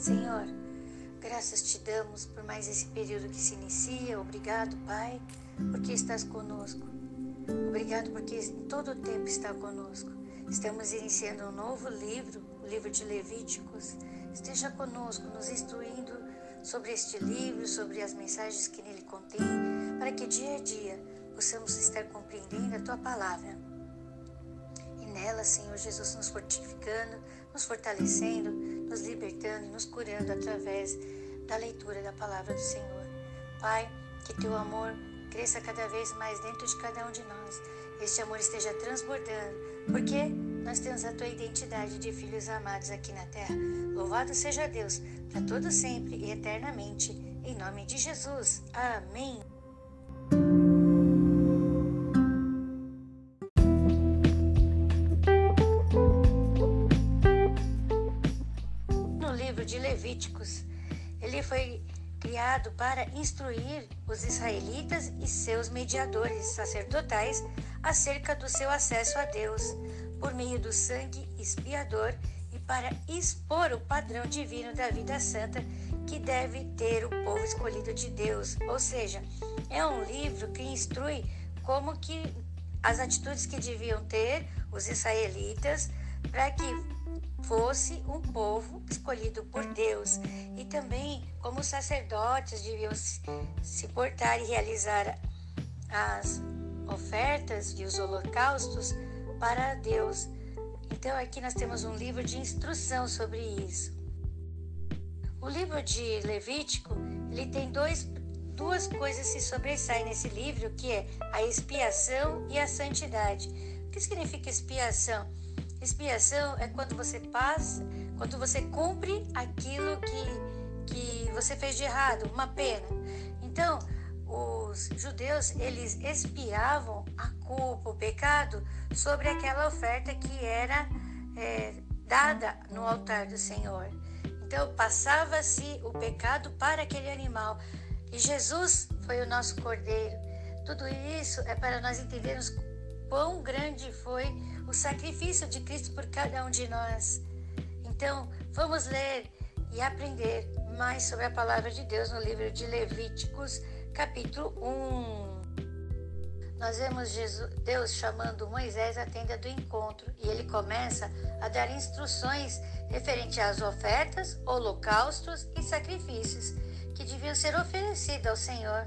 Senhor, graças te damos por mais esse período que se inicia. Obrigado, Pai, porque estás conosco. Obrigado porque em todo o tempo está conosco. Estamos iniciando um novo livro, o livro de Levíticos. Esteja conosco, nos instruindo sobre este livro, sobre as mensagens que nele contém, para que dia a dia possamos estar compreendendo a tua palavra. E nela, Senhor Jesus, nos fortificando, nos fortalecendo, nos libertando e nos curando através da leitura da palavra do Senhor. Pai, que teu amor cresça cada vez mais dentro de cada um de nós. Este amor esteja transbordando, porque nós temos a tua identidade de filhos amados aqui na terra. Louvado seja Deus, para todo sempre e eternamente, em nome de Jesus. Amém. Ele foi criado para instruir os israelitas e seus mediadores sacerdotais acerca do seu acesso a Deus por meio do sangue expiador e para expor o padrão divino da vida santa que deve ter o povo escolhido de Deus. Ou seja, é um livro que instrui como que as atitudes que deviam ter os israelitas para que fosse um povo escolhido por Deus e também como os sacerdotes deviam se portar e realizar as ofertas e os holocaustos para Deus. Então aqui nós temos um livro de instrução sobre isso. O livro de Levítico, ele tem dois, duas coisas que se sobressaem nesse livro, que é a expiação e a santidade. O que significa expiação? Expiação é quando você passa, quando você cumpre aquilo que, que você fez de errado, uma pena. Então, os judeus, eles expiavam a culpa, o pecado, sobre aquela oferta que era é, dada no altar do Senhor. Então, passava-se o pecado para aquele animal. E Jesus foi o nosso cordeiro. Tudo isso é para nós entendermos quão grande foi o sacrifício de Cristo por cada um de nós. Então, vamos ler e aprender mais sobre a palavra de Deus no livro de Levíticos, capítulo 1. Nós vemos Jesus, Deus chamando Moisés à tenda do encontro e ele começa a dar instruções referente às ofertas, holocaustos e sacrifícios que deviam ser oferecidos ao Senhor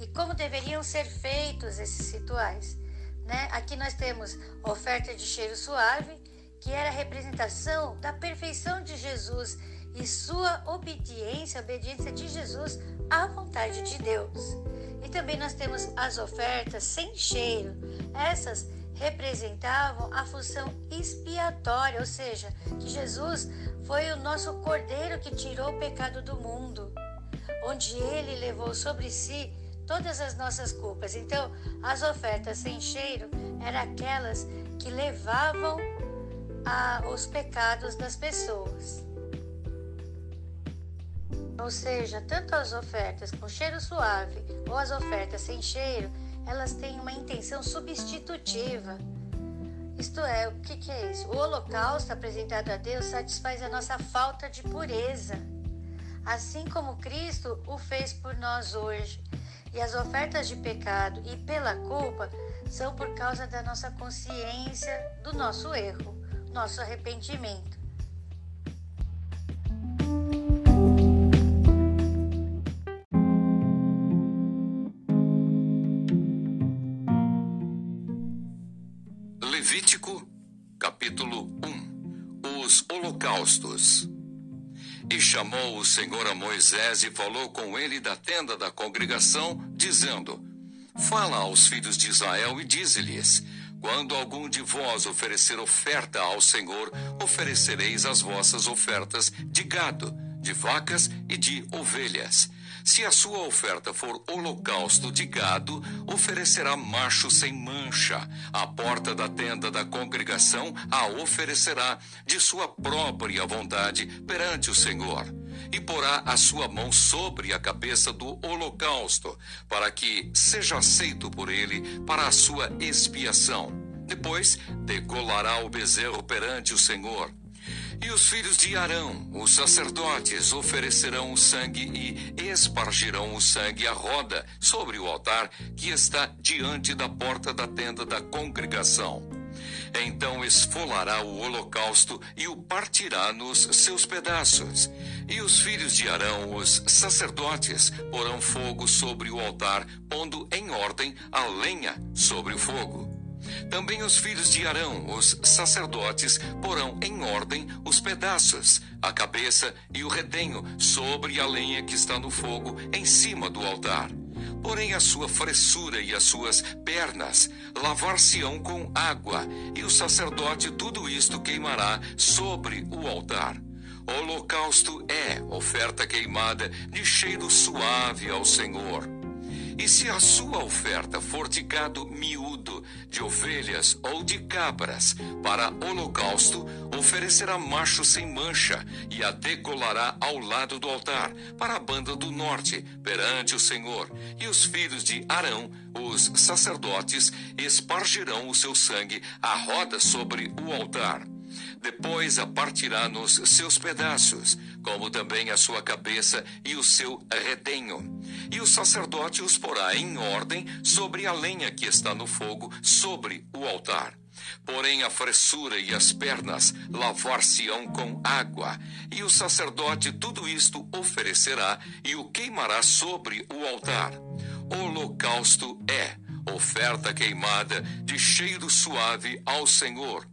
e como deveriam ser feitos esses rituais. Né? Aqui nós temos oferta de cheiro suave, que era a representação da perfeição de Jesus e sua obediência, a obediência de Jesus à vontade de Deus. E também nós temos as ofertas sem cheiro. Essas representavam a função expiatória, ou seja, que Jesus foi o nosso cordeiro que tirou o pecado do mundo, onde ele levou sobre si todas as nossas culpas. Então, as ofertas sem cheiro eram aquelas que levavam a, os pecados das pessoas. Ou seja, tanto as ofertas com cheiro suave ou as ofertas sem cheiro, elas têm uma intenção substitutiva. Isto é, o que, que é isso? O holocausto apresentado a Deus satisfaz a nossa falta de pureza, assim como Cristo o fez por nós hoje. E as ofertas de pecado e pela culpa são por causa da nossa consciência do nosso erro, nosso arrependimento. Levítico, capítulo 1 Os holocaustos. E chamou o Senhor a Moisés e falou com ele da tenda da congregação, dizendo: Fala aos filhos de Israel e dize-lhes: Quando algum de vós oferecer oferta ao Senhor, oferecereis as vossas ofertas de gado, de vacas e de ovelhas se a sua oferta for holocausto de gado, oferecerá macho sem mancha. A porta da tenda da congregação a oferecerá de sua própria vontade perante o Senhor. E porá a sua mão sobre a cabeça do holocausto, para que seja aceito por ele para a sua expiação. Depois degolará o bezerro perante o Senhor E os filhos de Arão, os sacerdotes, oferecerão o sangue e espargirão o sangue à roda sobre o altar que está diante da porta da tenda da congregação. Então esfolará o holocausto e o partirá nos seus pedaços. E os filhos de Arão, os sacerdotes, porão fogo sobre o altar, pondo em ordem a lenha sobre o fogo. Também os filhos de Arão, os sacerdotes, porão em ordem os pedaços, a cabeça e o redenho sobre a lenha que está no fogo em cima do altar. Porém, a sua fressura e as suas pernas lavar-se-ão com água, e o sacerdote tudo isto queimará sobre o altar. Holocausto é oferta queimada de cheiro suave ao Senhor. E se a sua oferta for de gado miúdo, de ovelhas ou de cabras, para holocausto, oferecerá macho sem mancha e a decolará ao lado do altar, para a banda do norte, perante o Senhor. E os filhos de Arão, os sacerdotes, espargirão o seu sangue à roda sobre o altar. Depois a partirá nos seus pedaços, como também a sua cabeça e o seu redenho. E o sacerdote os porá em ordem sobre a lenha que está no fogo, sobre o altar. Porém, a fressura e as pernas lavar-se-ão com água, e o sacerdote tudo isto oferecerá e o queimará sobre o altar. Holocausto é oferta queimada de cheiro suave ao Senhor.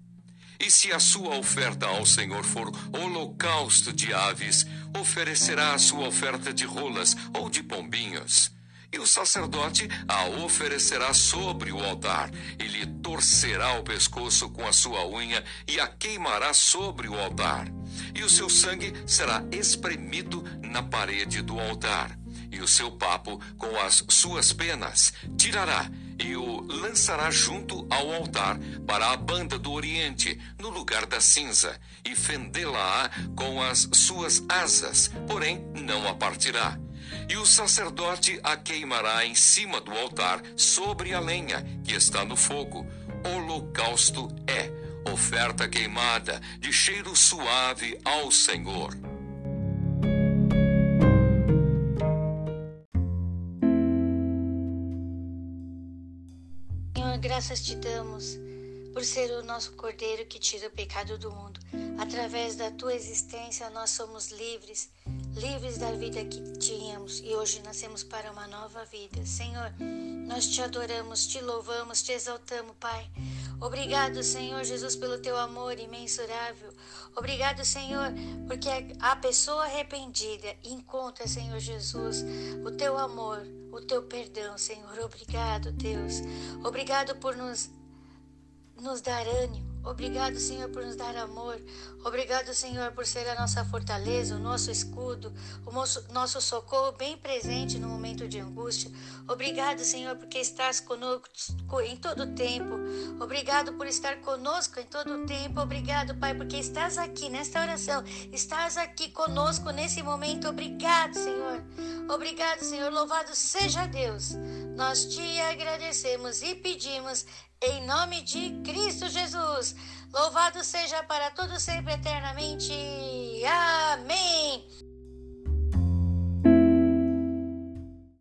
E se a sua oferta ao Senhor for holocausto de aves, oferecerá a sua oferta de rolas ou de pombinhos. E o sacerdote a oferecerá sobre o altar, e lhe torcerá o pescoço com a sua unha e a queimará sobre o altar. E o seu sangue será espremido na parede do altar, e o seu papo com as suas penas tirará e o lançará junto ao altar para a banda do oriente, no lugar da cinza, e fendê-la-á com as suas asas, porém não a partirá. E o sacerdote a queimará em cima do altar, sobre a lenha que está no fogo. Holocausto é oferta queimada de cheiro suave ao Senhor. Graças te damos por ser o nosso Cordeiro que tira o pecado do mundo. Através da tua existência, nós somos livres, livres da vida que tínhamos e hoje nascemos para uma nova vida. Senhor, nós te adoramos, te louvamos, te exaltamos, Pai. Obrigado, Senhor Jesus, pelo teu amor imensurável. Obrigado, Senhor, porque a pessoa arrependida encontra, Senhor Jesus, o teu amor, o teu perdão, Senhor. Obrigado, Deus. Obrigado por nos, nos dar ânimo. Obrigado, Senhor, por nos dar amor. Obrigado, Senhor, por ser a nossa fortaleza, o nosso escudo, o nosso, nosso socorro bem presente no momento de angústia. Obrigado, Senhor, porque estás conosco em todo o tempo. Obrigado por estar conosco em todo o tempo. Obrigado, Pai, porque estás aqui nesta oração. Estás aqui conosco nesse momento. Obrigado, Senhor. Obrigado, Senhor. Louvado seja Deus. Nós te agradecemos e pedimos em nome de Cristo Jesus. Louvado seja para todo sempre eternamente. Amém.